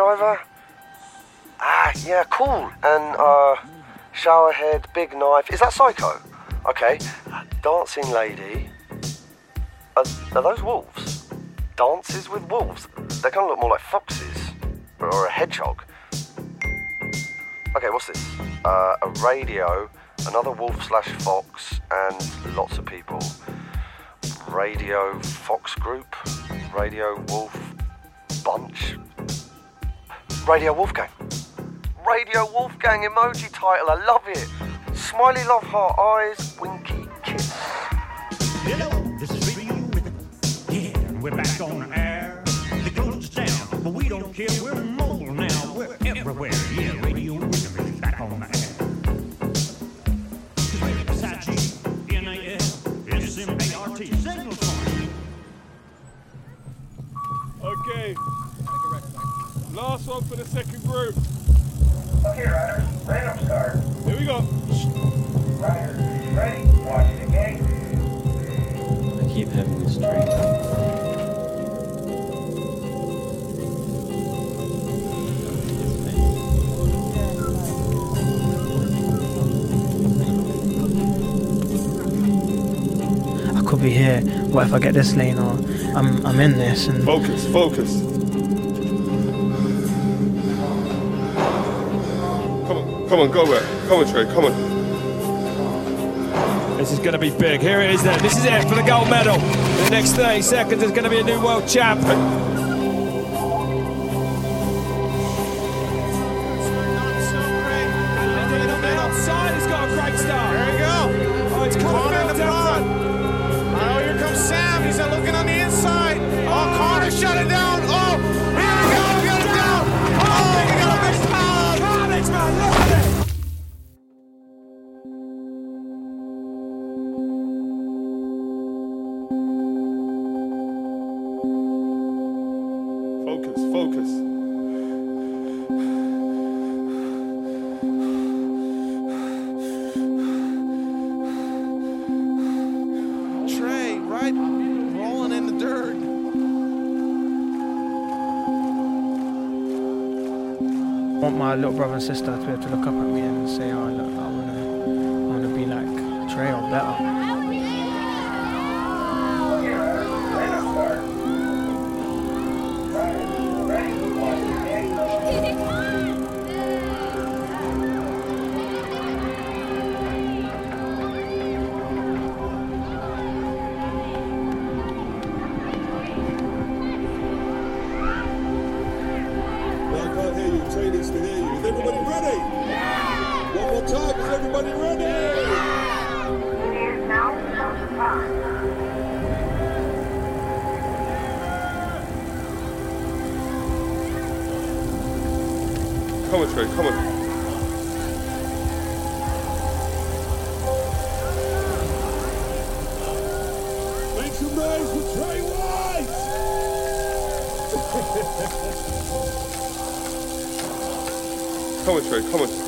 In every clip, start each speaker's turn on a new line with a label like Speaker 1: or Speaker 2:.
Speaker 1: Driver? Ah, yeah, cool. And, uh, showerhead, big knife. Is that Psycho? Okay. Dancing lady. Are, are those wolves? Dances with wolves? They kind of look more like foxes. Or a hedgehog. Okay, what's this? Uh, a radio, another wolf slash fox, and lots of people. Radio Fox Group, Radio Wolf Bunch, Radio Wolfgang. Radio Wolfgang emoji title, I love it. Smiley love heart eyes, winky kiss.
Speaker 2: Hello, this is Radio Rhythm. Yeah, we're back on the air. The us down, but we don't care. We're mobile now. We're everywhere. Yeah,
Speaker 3: What if I get this lane or I'm I'm in this and
Speaker 4: Focus, focus. Come on, come on, go back. Come on, Trey, come on.
Speaker 5: This is going to be big. Here it is then. This is it for the gold medal. In the next 30 seconds, there's going to be a new world champ. Outside,
Speaker 3: brother and sister to be able to look up at me and say, "Oh, look, I wanna, I wanna be like Trey or better."
Speaker 4: Come on, Trey, come on. Make some noise for Trey White! come on, Trey, come on.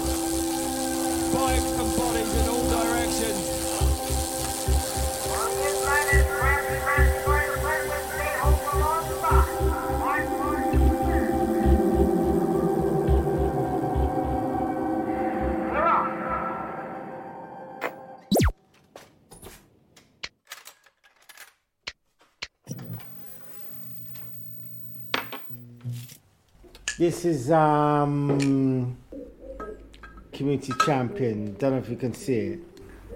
Speaker 6: This is um community champion. Don't know if you can see it.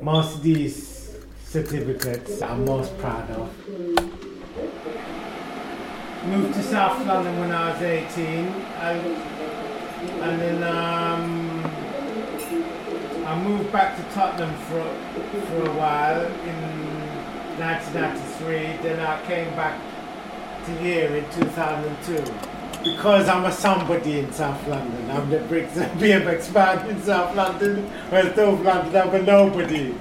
Speaker 6: Most of these certificates I'm most proud of. Moved to South London when I was 18. I, and then um, I moved back to Tottenham for, for a while in 1993. Then I came back to here in 2002 because I'm a somebody in South London. I'm the Brixton BMX man in South London, whereas North London I'm a nobody.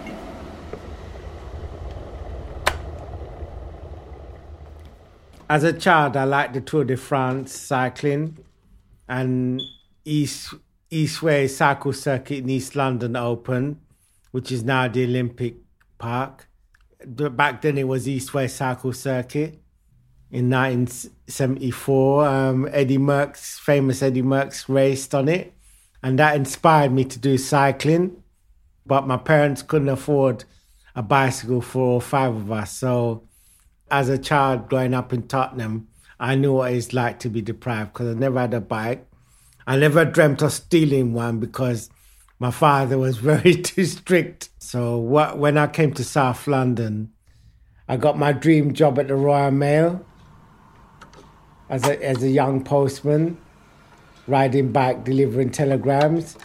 Speaker 6: As a child, I liked the Tour de France cycling and East Eastway Cycle Circuit in East London Open, which is now the Olympic Park. Back then, it was Eastway Cycle Circuit in 1974. Um, Eddie Merckx, famous Eddie Merckx, raced on it, and that inspired me to do cycling. But my parents couldn't afford a bicycle for all five of us, so as a child growing up in Tottenham, I knew what it's like to be deprived because I never had a bike. I never dreamt of stealing one because my father was very too strict. So when I came to South London, I got my dream job at the Royal Mail as a, as a young postman, riding bike, delivering telegrams.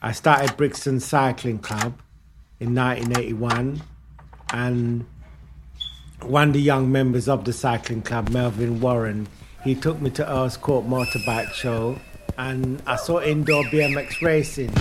Speaker 6: I started Brixton Cycling Club in 1981 and one of the young members of the cycling club, Melvin Warren, he took me to Earl's Court Motorbike Show and I saw indoor BMX racing.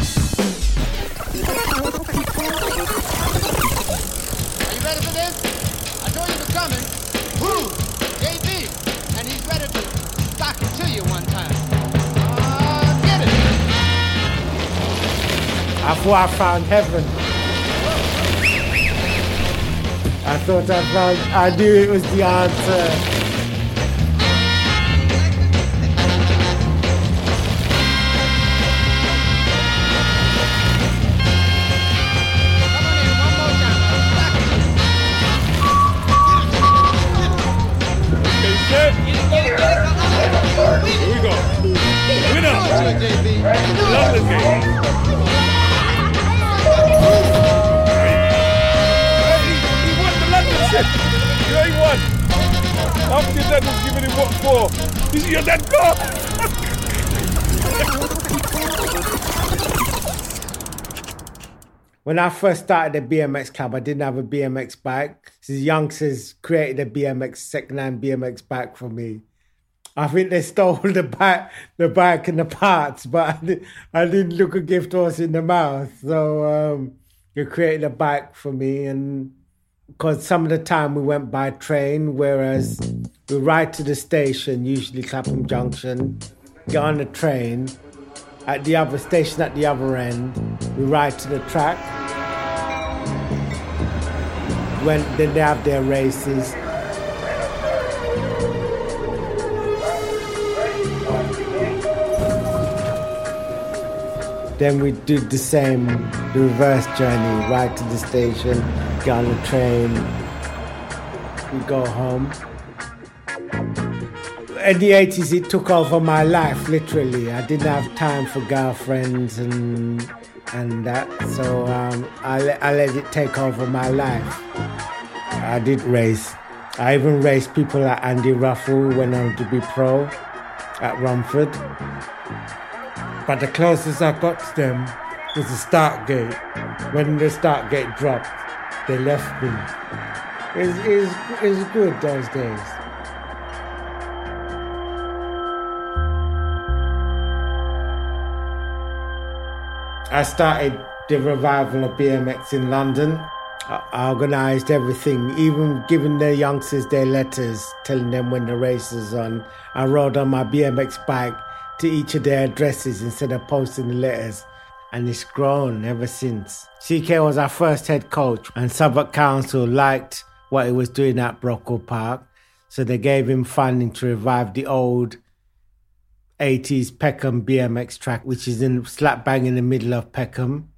Speaker 7: I
Speaker 6: thought I found heaven. I thought I found, I knew it was the answer.
Speaker 5: Dad was giving him what for? Is your dad car?
Speaker 6: When I first started the BMX club, I didn't have a BMX bike. So the youngsters created a BMX second-hand BMX bike for me. I think they stole the bike, the bike and the parts, but I, di- I didn't look a gift horse in the mouth. So um, they created a bike for me, and because some of the time we went by train, whereas we ride to the station, usually Clapham Junction, get on the train. At the other station, at the other end, we ride to the track. When then they have their races. Then we do the same, the reverse journey, ride to the station, on the train, we go home. In the 80s, it took over my life, literally. I didn't have time for girlfriends and and that, so um, I, let, I let it take over my life. I did race. I even raced people like Andy Ruffle went on to be pro at Romford. But the closest I got to them was the start gate. When the start gate dropped, they left me. It was, it was, it was good those days. I started the revival of BMX in London. I I organised everything, even giving the youngsters their letters, telling them when the race is on. I rode on my BMX bike to each of their addresses instead of posting the letters. And it's grown ever since. CK was our first head coach, and Southwark Council liked what he was doing at Brockwell Park, so they gave him funding to revive the old 80s Peckham BMX track, which is in slap bang in the middle of Peckham,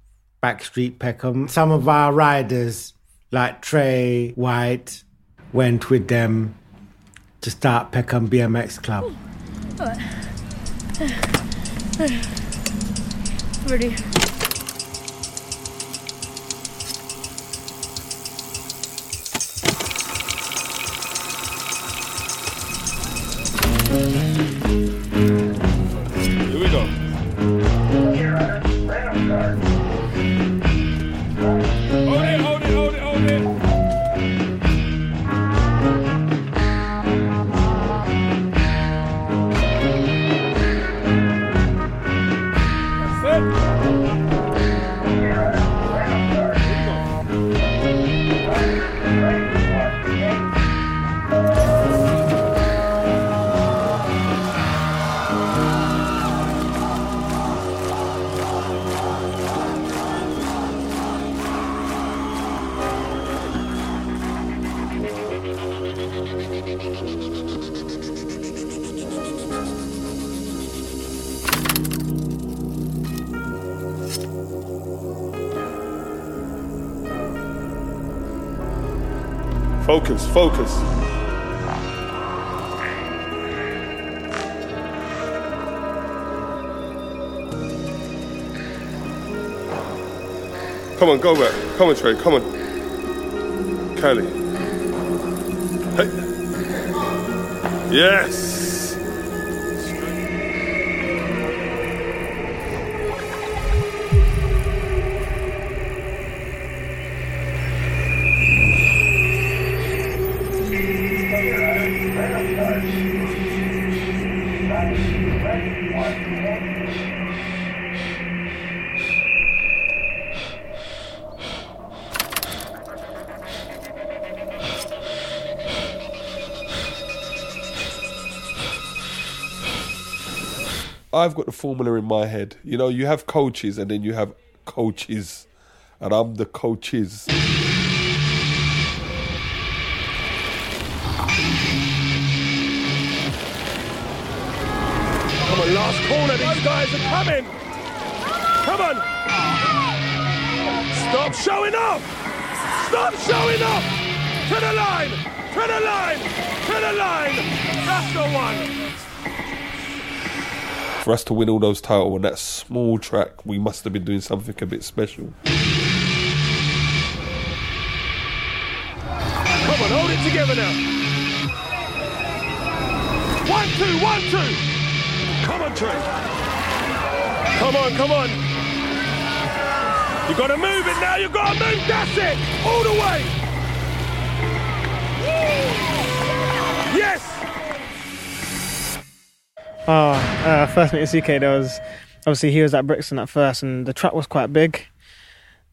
Speaker 6: Backstreet Peckham. Some of our riders, like Trey White, went with them to start Peckham BMX Club.
Speaker 8: Ready.
Speaker 5: Focus. Come on, go back. Come on, Trey. Come on. Kelly. Hey. Yes. Formula in my head. You know, you have coaches and then you have coaches, and I'm the coaches. Come on, last corner. These guys are coming. Come on. Stop showing off. Stop showing off. To the line. To the line. To the line. That's the one. For us to win all those titles on that small track, we must have been doing something a bit special. Come on, hold it together now. One, two, one, two. Come on, Trey. Come on, come on. You gotta move it now, you gotta move, that's it! All the way! Yes!
Speaker 3: Oh, uh, first meeting CK, there was obviously he was at Brixton at first, and the track was quite big.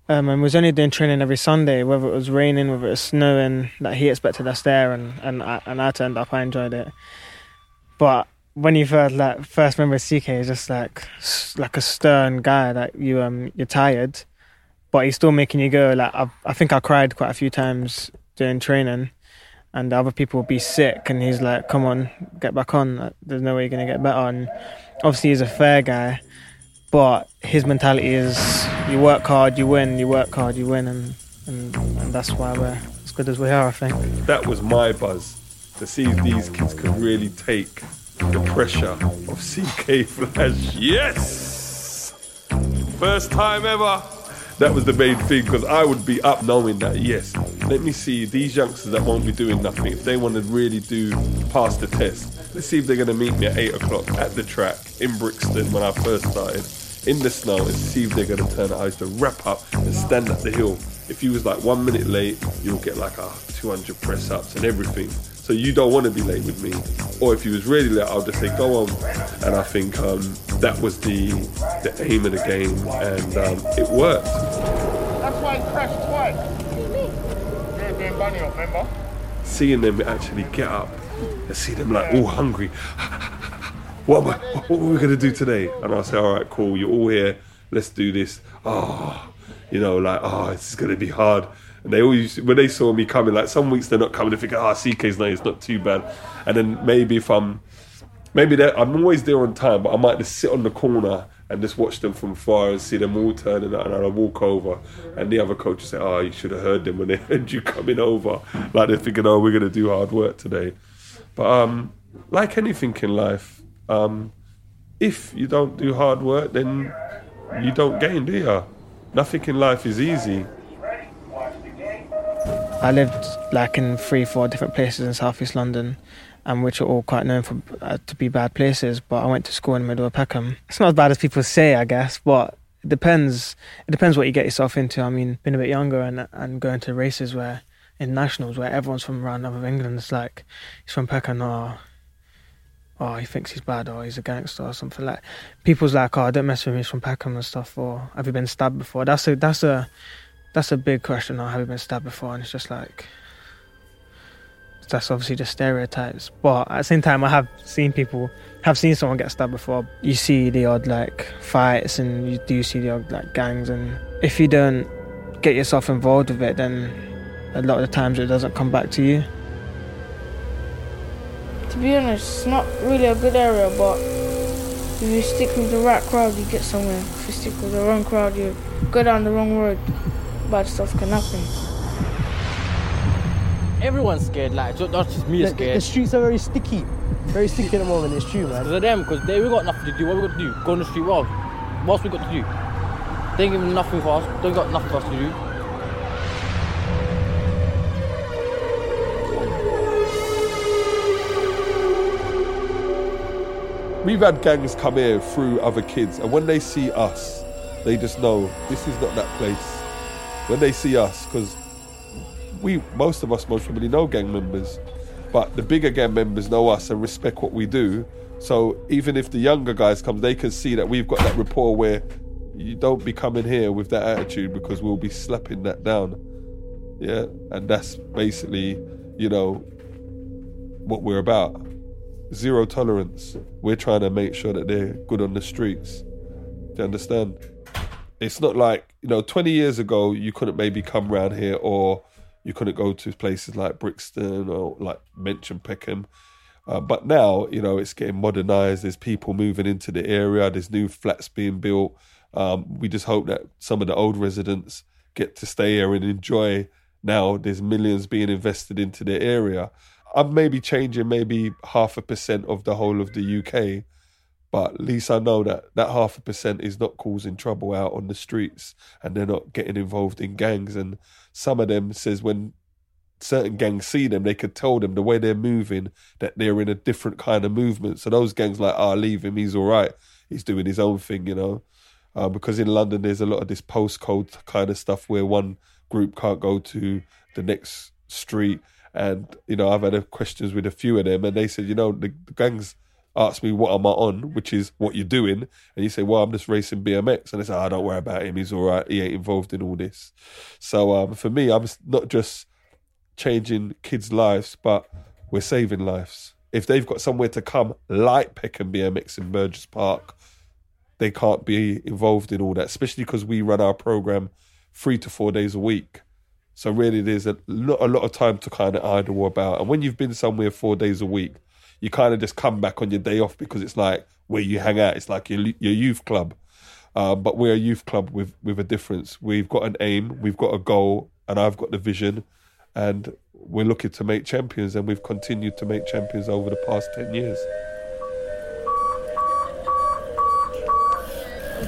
Speaker 3: Um, and was only doing training every Sunday, whether it was raining, whether it was snowing. That he expected us there, and and I, and I turned up. I enjoyed it. But when you first like first remember CK, he's just like like a stern guy that you um you're tired, but he's still making you go. Like I I think I cried quite a few times during training and other people would be sick and he's like come on get back on there's no way you're going to get better and obviously he's a fair guy but his mentality is you work hard you win you work hard you win and and, and that's why we're as good as we are i think
Speaker 5: That was my buzz to see if these kids could really take the pressure of CK Flash. Yes! First time ever. That was the main thing because I would be up knowing that, yes, let me see these youngsters that won't be doing nothing. If they want to really do pass the test, let's see if they're going to meet me at 8 o'clock at the track in Brixton when I first started in the snow and see if they're going to turn it. I used to wrap up and stand up the hill. If you was like one minute late, you'll get like a 200 press ups and everything. So you don't want to be late with me. Or if you was really late, I'll just say go on. And I think um, that was the the aim of the game, and um, it worked.
Speaker 9: That's why he crashed twice. Yeah, doing bunny hop, remember?
Speaker 5: Seeing them actually get up and see them like all hungry. what, am I, what, what are we gonna do today? And I say, all right, cool. You're all here. Let's do this. Oh, you know, like oh, this is gonna be hard. And they always, when they saw me coming, like some weeks they're not coming, they think, ah, CK's night, it's not too bad. And then maybe if I'm, maybe I'm always there on time, but I might just sit on the corner and just watch them from far and see them all turning out, and I'll walk over, and the other coach will say, "Oh, you should have heard them when they heard you coming over." Like they're thinking, "Oh, we're gonna do hard work today." But um, like anything in life, um, if you don't do hard work, then you don't gain, do you? Nothing in life is easy.
Speaker 3: I lived like in three four different places in southeast london and which are all quite known for uh, to be bad places but i went to school in the middle of peckham it's not as bad as people say i guess but it depends it depends what you get yourself into i mean being a bit younger and and going to races where in nationals where everyone's from around other england it's like he's from peckham or oh he thinks he's bad or he's a gangster or something like people's like oh don't mess with me. he's from peckham and stuff or have you been stabbed before that's a that's a that's a big question or have you been stabbed before and it's just like that's obviously just stereotypes but at the same time i have seen people have seen someone get stabbed before you see the odd like fights and you do see the odd like gangs and if you don't get yourself involved with it then a lot of the times it doesn't come back to you
Speaker 8: To be honest, it's not really a good area, but if you stick with the right crowd, you get somewhere. If you stick with the wrong crowd, you go down the wrong road. Bad stuff can happen.
Speaker 10: everyone's scared. Like not not just me
Speaker 11: The,
Speaker 10: scared.
Speaker 11: the streets are very sticky. Very sticky at the moment, it's true, man.
Speaker 10: Because of them, because they we got nothing to do. What we got to do? Go on the street. Well, what's we got to do? They ain't giving nothing for us. They got nothing for us to do.
Speaker 5: We've had gangs come here through other kids, and when they see us, they just know this is not that place. When they see us, because we, most of us, most probably know gang members, but the bigger gang members know us and respect what we do. So even if the younger guys come, they can see that we've got that rapport where you don't be coming here with that attitude because we'll be slapping that down. Yeah, and that's basically, you know, what we're about. Zero tolerance. We're trying to make sure that they're good on the streets. Do you understand? It's not like, you know, 20 years ago, you couldn't maybe come round here or you couldn't go to places like Brixton or like mention Peckham. Uh, but now, you know, it's getting modernized. There's people moving into the area. There's new flats being built. Um, we just hope that some of the old residents get to stay here and enjoy. Now there's millions being invested into the area. I'm maybe changing maybe half a percent of the whole of the UK, but at least I know that that half a percent is not causing trouble out on the streets and they're not getting involved in gangs. And some of them says when certain gangs see them, they could tell them the way they're moving that they're in a different kind of movement. So those gangs like, ah, leave him, he's all right. He's doing his own thing, you know. Uh, because in London, there's a lot of this postcode kind of stuff where one group can't go to the next street. And, you know, I've had questions with a few of them, and they said, you know, the, the gangs asked me, what am I on? Which is what you're doing. And you say, well, I'm just racing BMX. And they say, oh, don't worry about him. He's all right. He ain't involved in all this. So um, for me, I'm not just changing kids' lives, but we're saving lives. If they've got somewhere to come, like Peckham BMX in Burgess Park, they can't be involved in all that, especially because we run our program three to four days a week. So really, there's a lot, a lot of time to kind of idle about. And when you've been somewhere four days a week, you kind of just come back on your day off because it's like where you hang out. It's like your your youth club. Uh, but we're a youth club with with a difference. We've got an aim, we've got a goal, and I've got the vision, and we're looking to make champions. And we've continued to make champions over the past ten years.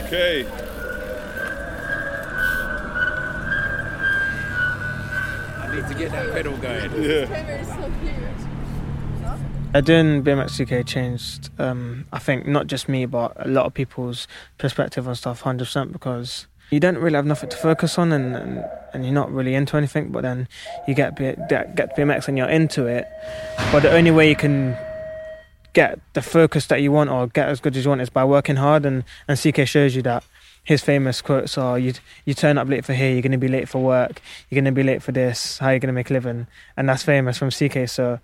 Speaker 5: Okay.
Speaker 10: I need to get that pedal going.
Speaker 3: Uh, doing BMX UK changed, um, I think, not just me, but a lot of people's perspective on stuff 100% because you don't really have nothing to focus on and, and, and you're not really into anything, but then you get, get BMX and you're into it. But the only way you can get the focus that you want or get as good as you want is by working hard, and, and CK shows you that. His famous quotes are: "You you turn up late for here, you're going to be late for work. You're going to be late for this. How are you going to make a living?" And that's famous from CK. So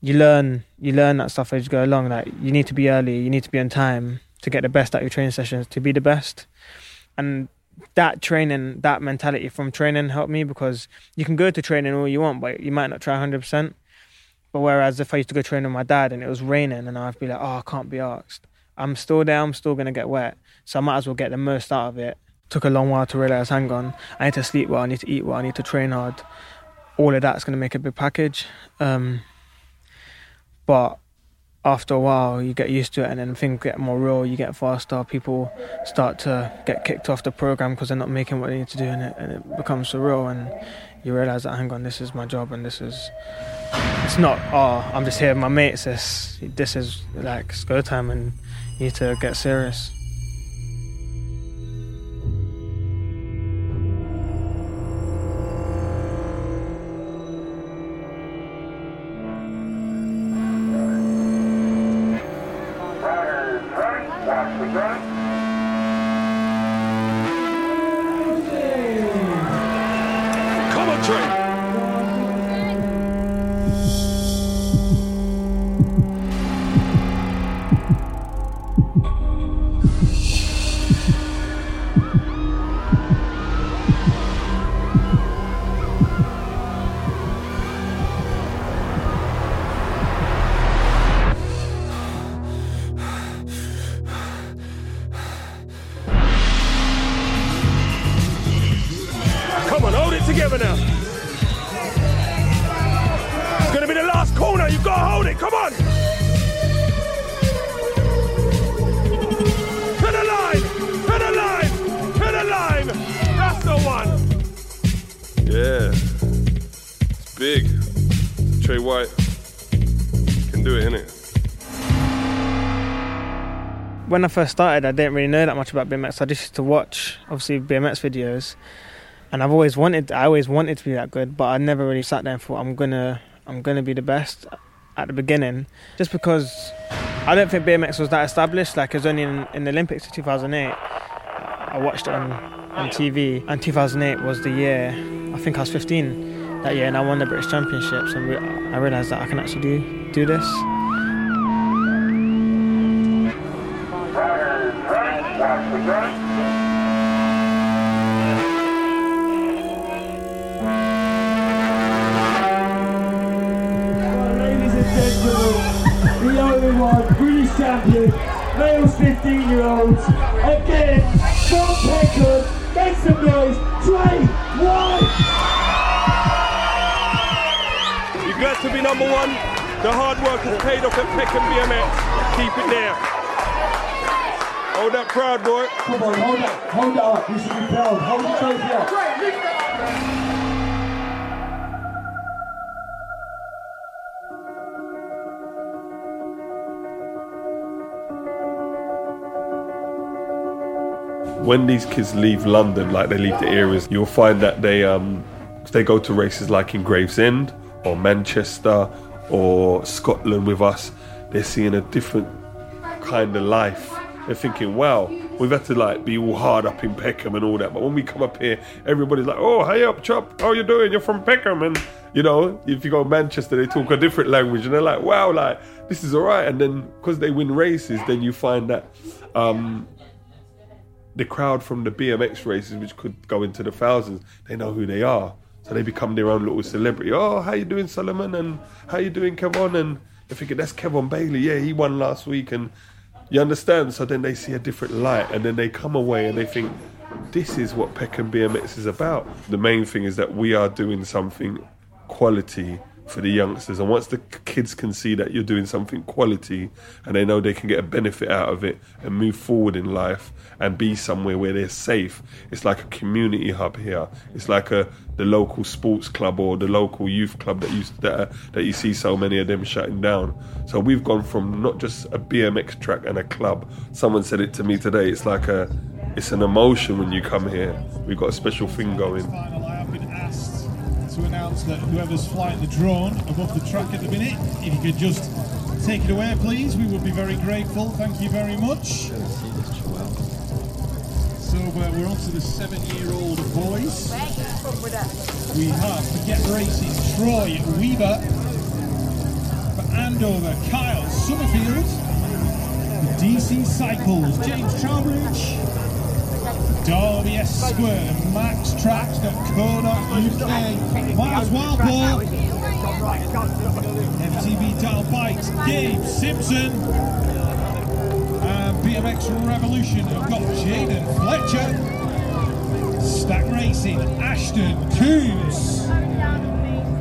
Speaker 3: you learn you learn that stuff as you go along. Like you need to be early, you need to be on time to get the best out your training sessions to be the best. And that training, that mentality from training helped me because you can go to training all you want, but you might not try hundred percent. But whereas if I used to go train with my dad and it was raining and I'd be like, oh, I can't be asked. I'm still there, I'm still gonna get wet. So I might as well get the most out of it. Took a long while to realise, hang on, I need to sleep well, I need to eat well, I need to train hard. All of that's gonna make a big package. Um, but after a while you get used to it and then things get more real you get faster people start to get kicked off the program because they're not making what they need to do and it, and it becomes surreal and you realize that hang on this is my job and this is it's not oh i'm just here with my mates this this is like go time and you need to get serious when I first started, I didn't really know that much about BMX. I just used to watch, obviously, BMX videos, and I've always wanted, I always wanted to be that good, but I never really sat there and thought I'm gonna, I'm gonna be the best at the beginning, just because I don't think BMX was that established. Like it was only in, in the Olympics in 2008. I watched it on on TV, and 2008 was the year. I think I was 15 that year, and I won the British Championships, and I realized that I can actually do do this.
Speaker 12: Ladies
Speaker 5: when these kids leave London, like they leave the areas, you'll find that they um they go to races like in Gravesend or Manchester or Scotland with us. They're seeing a different kind of life. They're thinking, wow, we've had to like be all hard up in Peckham and all that. But when we come up here, everybody's like, oh, hey up, chop, how you doing? You're from Peckham. And, you know, if you go to Manchester, they talk a different language and they're like, wow, like, this is all right. And then because they win races, then you find that um, the crowd from the BMX races, which could go into the thousands, they know who they are. So they become their own little celebrity. Oh, how you doing, Solomon? And how you doing, Kevon? And they're thinking, that's Kevon Bailey. Yeah, he won last week. And you understand? So then they see a different light and then they come away and they think, this is what Peckham BMX is about. The main thing is that we are doing something quality for the youngsters. And once the kids can see that you're doing something quality and they know they can get a benefit out of it and move forward in life and be somewhere where they're safe, it's like a community hub here. It's like a the local sports club or the local youth club that you that, that you see so many of them shutting down. So we've gone from not just a BMX track and a club. Someone said it to me today. It's like a it's an emotion when you come here. We've got a special thing going.
Speaker 13: To announce that whoever's flying the drone above the track at the minute, if you could just take it away, please, we would be very grateful. Thank you very much. So uh, we're on to the seven-year-old boys. We have Forget Racing Troy Weaver. For Andover, Kyle Summerfield. DC Cycles, James Trowbridge. Derby S Square, Max Tracks.co.uk, Miles Walpole, FTV Dial Bikes, Gabe Simpson, and BMX Revolution have got Jaden Fletcher, Stack Racing, Ashton Coombs,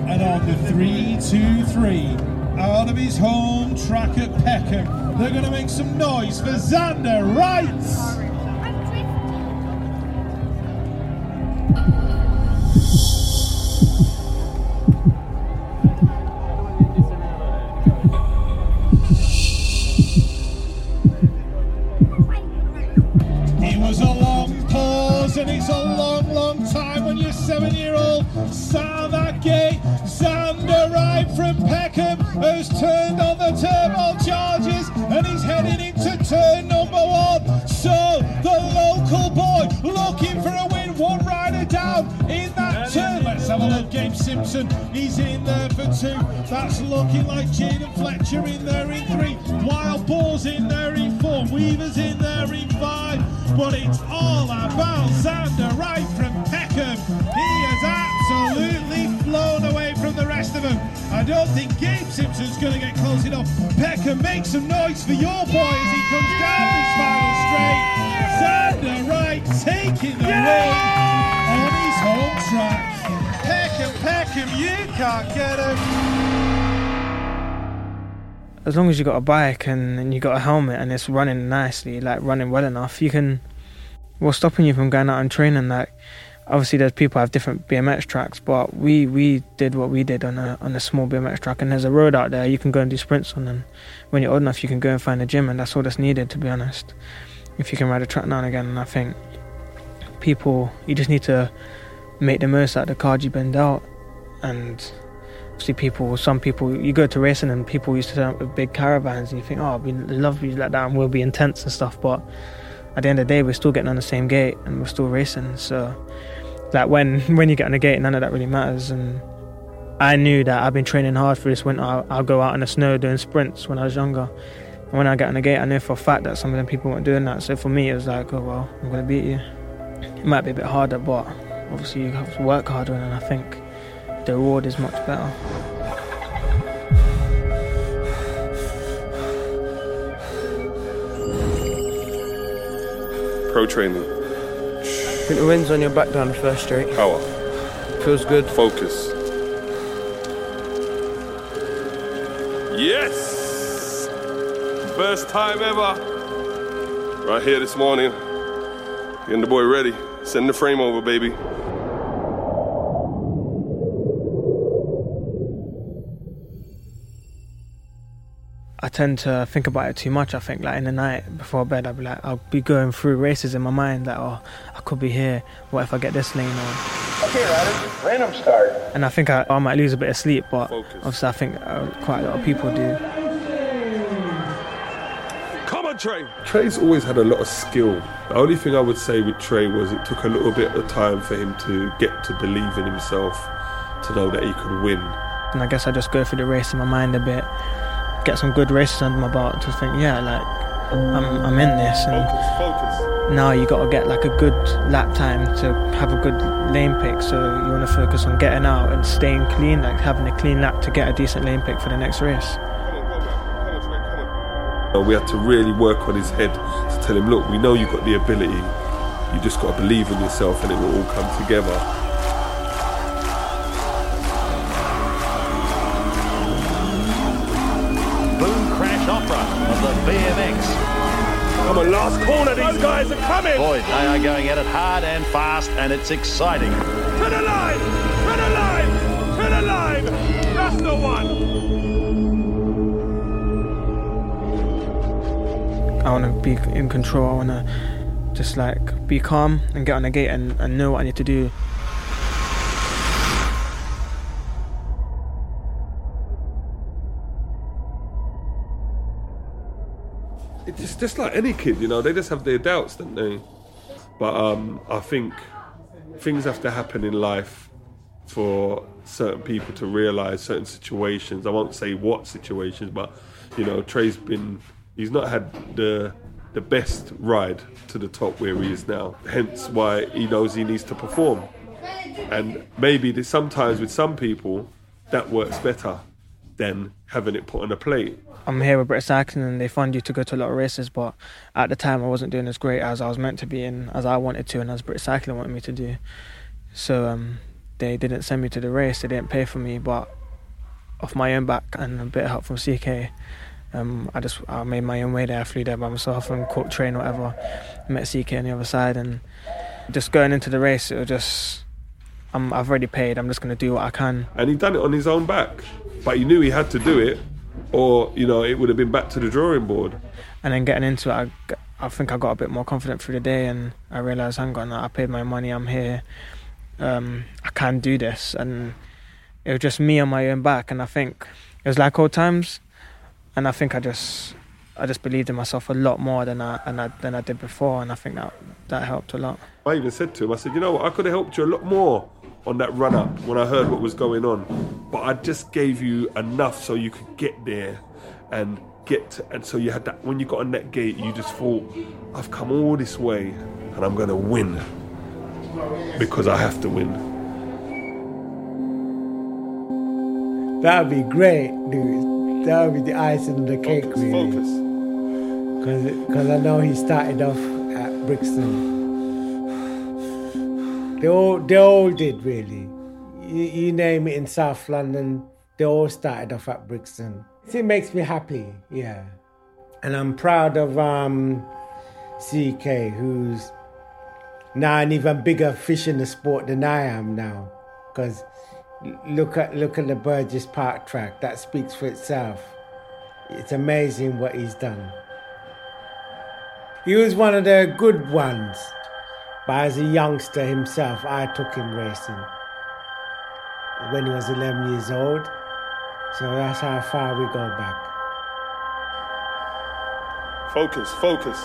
Speaker 13: and on the 323, out of his home track at Peckham, they're going to make some noise for Xander Wright. Has turned on the turbo charges and he's heading into turn number one. So the local boy looking for a win, one rider down in that turn. Let's have a look. James Simpson, he's in there for two. That's looking like Jaden Fletcher in there in three. Wild Balls in there in four. Weaver's in there in five. But it's all about Xander Wright from Peckham. He has absolutely flown away from the rest of them. I don't think Gabe Simpson's going to get close enough. Peckham, make some noise for your boy as he comes down this final straight. Xander Wright taking the win on his home track. Peckham, Peckham, you can't get him.
Speaker 3: as long as you've got a bike and, and you got a helmet and it's running nicely, like running well enough, you can. What's stopping you from going out and training? Like, obviously, there's people have different BMX tracks, but we we did what we did on a on a small BMX track, and there's a road out there you can go and do sprints on. And when you're old enough, you can go and find a gym, and that's all that's needed, to be honest. If you can ride a track now and again, and I think people, you just need to make the most out of the card you've been dealt, and obviously people some people you go to racing and people used to turn up with big caravans and you think oh we love you like that and we'll be intense and stuff but at the end of the day we're still getting on the same gate and we're still racing so like when when you get on the gate none of that really matters. And I knew that I've been training hard for this winter. I'll, I'll go out in the snow doing sprints when I was younger. And when I get on the gate I knew for a fact that some of them people weren't doing that. So for me it was like oh well I'm gonna beat you. It might be a bit harder but obviously you have to work harder and I think the reward is much better.
Speaker 5: Pro training.
Speaker 11: Think the wind's on your back down the first straight.
Speaker 5: Power.
Speaker 11: Feels good.
Speaker 5: Focus. Yes! First time ever. Right here this morning. Getting the boy ready. Send the frame over, baby.
Speaker 3: Tend to think about it too much. I think like in the night before bed, I'll be like, I'll be going through races in my mind. Like, oh, I could be here. What if I get this lane? Or
Speaker 14: Okay, Ryder, random start.
Speaker 3: and I think I, I might lose a bit of sleep, but obviously I think uh, quite a lot of people do.
Speaker 5: Come on, Trey. Trey's always had a lot of skill. The only thing I would say with Trey was it took a little bit of time for him to get to believe in himself, to know that he could win.
Speaker 3: And I guess I just go through the race in my mind a bit, get some good races under my belt to think, yeah, like I'm, I'm in this. And now you got to get like a good lap time to have a good lane pick. So you want to focus on getting out and staying clean, like having a clean lap to get a decent lane pick for the next race.
Speaker 5: We had to really work on his head to tell him, look, we know you've got the ability. You just got to believe in yourself and it will all come together. Guys are coming!
Speaker 15: Boy, they are going at it hard and fast, and it's exciting.
Speaker 5: To the line! To the line! To the line! That's the one!
Speaker 3: I want to be in control. I want to just like be calm and get on the gate and, and know what I need to do.
Speaker 5: It's just, like any kid, you know, they just have their doubts, don't they? But um, I think things have to happen in life for certain people to realize certain situations. I won't say what situations, but you know, Trey's been he's not had the the best ride to the top where he is now. Hence why he knows he needs to perform. And maybe sometimes with some people that works better than having it put on a plate.
Speaker 3: I'm here with British Cycling and they fund you to go to a lot of races, but at the time I wasn't doing as great as I was meant to be and as I wanted to and as British Cycling wanted me to do. So um, they didn't send me to the race, they didn't pay for me, but off my own back and a bit of help from CK, um, I just I made my own way there, I flew there by myself and caught train whatever, met CK on the other side and just going into the race, it was just, I'm, I've already paid, I'm just going to do what I can.
Speaker 5: and he done it on his own back. But he knew he had to do it, or you know, it would have been back to the drawing board.
Speaker 3: and then getting into it, I think I got a bit more confident through the day, and I realised, hang on, I paid my money, I'm here, um, I can do this, and it was just me on my own back, and I think it was like old times, and I think I just, I just believed in myself a lot more than I, than I than I did before, and I think that that helped a lot.
Speaker 5: I even said to him, I said, you know what, I could have helped you a lot more on that run up when I heard what was going on, but I just gave you enough so you could get there and get, to, and so you had that. When you got on that gate, you just thought, I've come all this way, and I'm going to win because I have to win.
Speaker 16: That'd be great, dude. That would be the icing on the cake, really. Because I know he started off at Brixton. They all, they all did, really. You, you name it in South London, they all started off at Brixton.
Speaker 6: It makes me happy, yeah. And I'm proud of um, CK, who's now an even bigger fish in the sport than I am now. Because look at look at the Burgess Park track. That speaks for itself. It's amazing what he's done. He was one of the good ones. But as a youngster himself, I took him racing when he was 11 years old. So that's how far we go back.
Speaker 5: Focus, focus.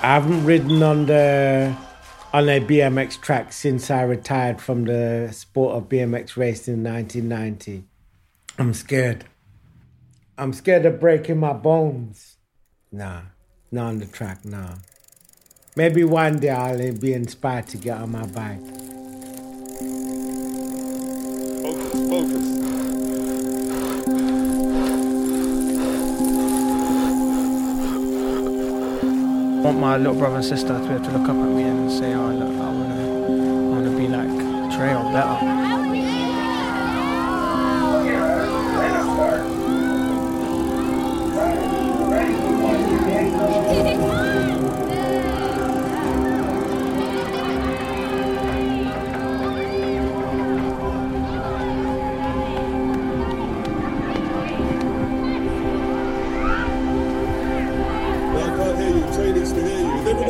Speaker 6: I haven't ridden on the on a BMX track since I retired from the sport of BMX racing in 1990. I'm scared. I'm scared of breaking my bones. Nah, not on the track, nah. Maybe one day I'll be inspired to get on my bike.
Speaker 5: Focus, focus.
Speaker 3: Want my little brother and sister to be able to look up at me and say, "Oh, look, I wanna, I wanna be like Tre or better."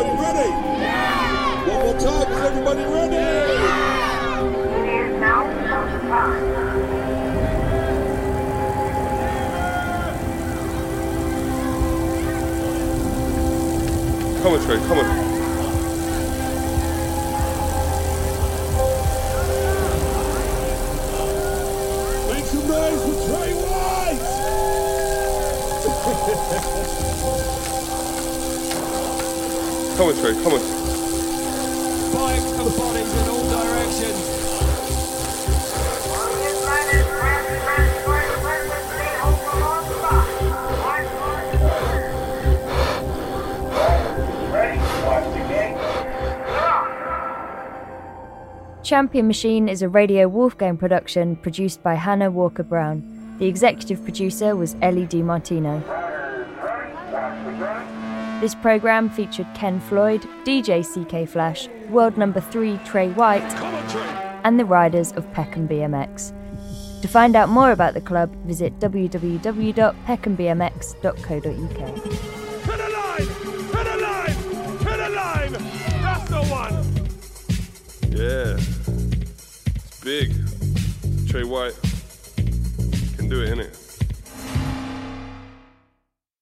Speaker 17: Everybody ready? One more time. Is everybody ready?
Speaker 18: It is now.
Speaker 5: Come on, Tre, come on.
Speaker 17: Make some noise for Tre Whyte!
Speaker 5: Come on, Tre, come on.
Speaker 9: Bikes and bodies in all directions.
Speaker 19: Champion Machine is a Radio Wolfgang production produced by Hannah Walker Brown. The executive producer was Ellie DiMartino. This program featured Ken Floyd, DJ CK Flash, world number 3 Tre Whyte, and the riders of Peckham BMX. To find out more about the club, visit
Speaker 20: one!
Speaker 5: Yeah. It's big. Tre Whyte can do it, innit?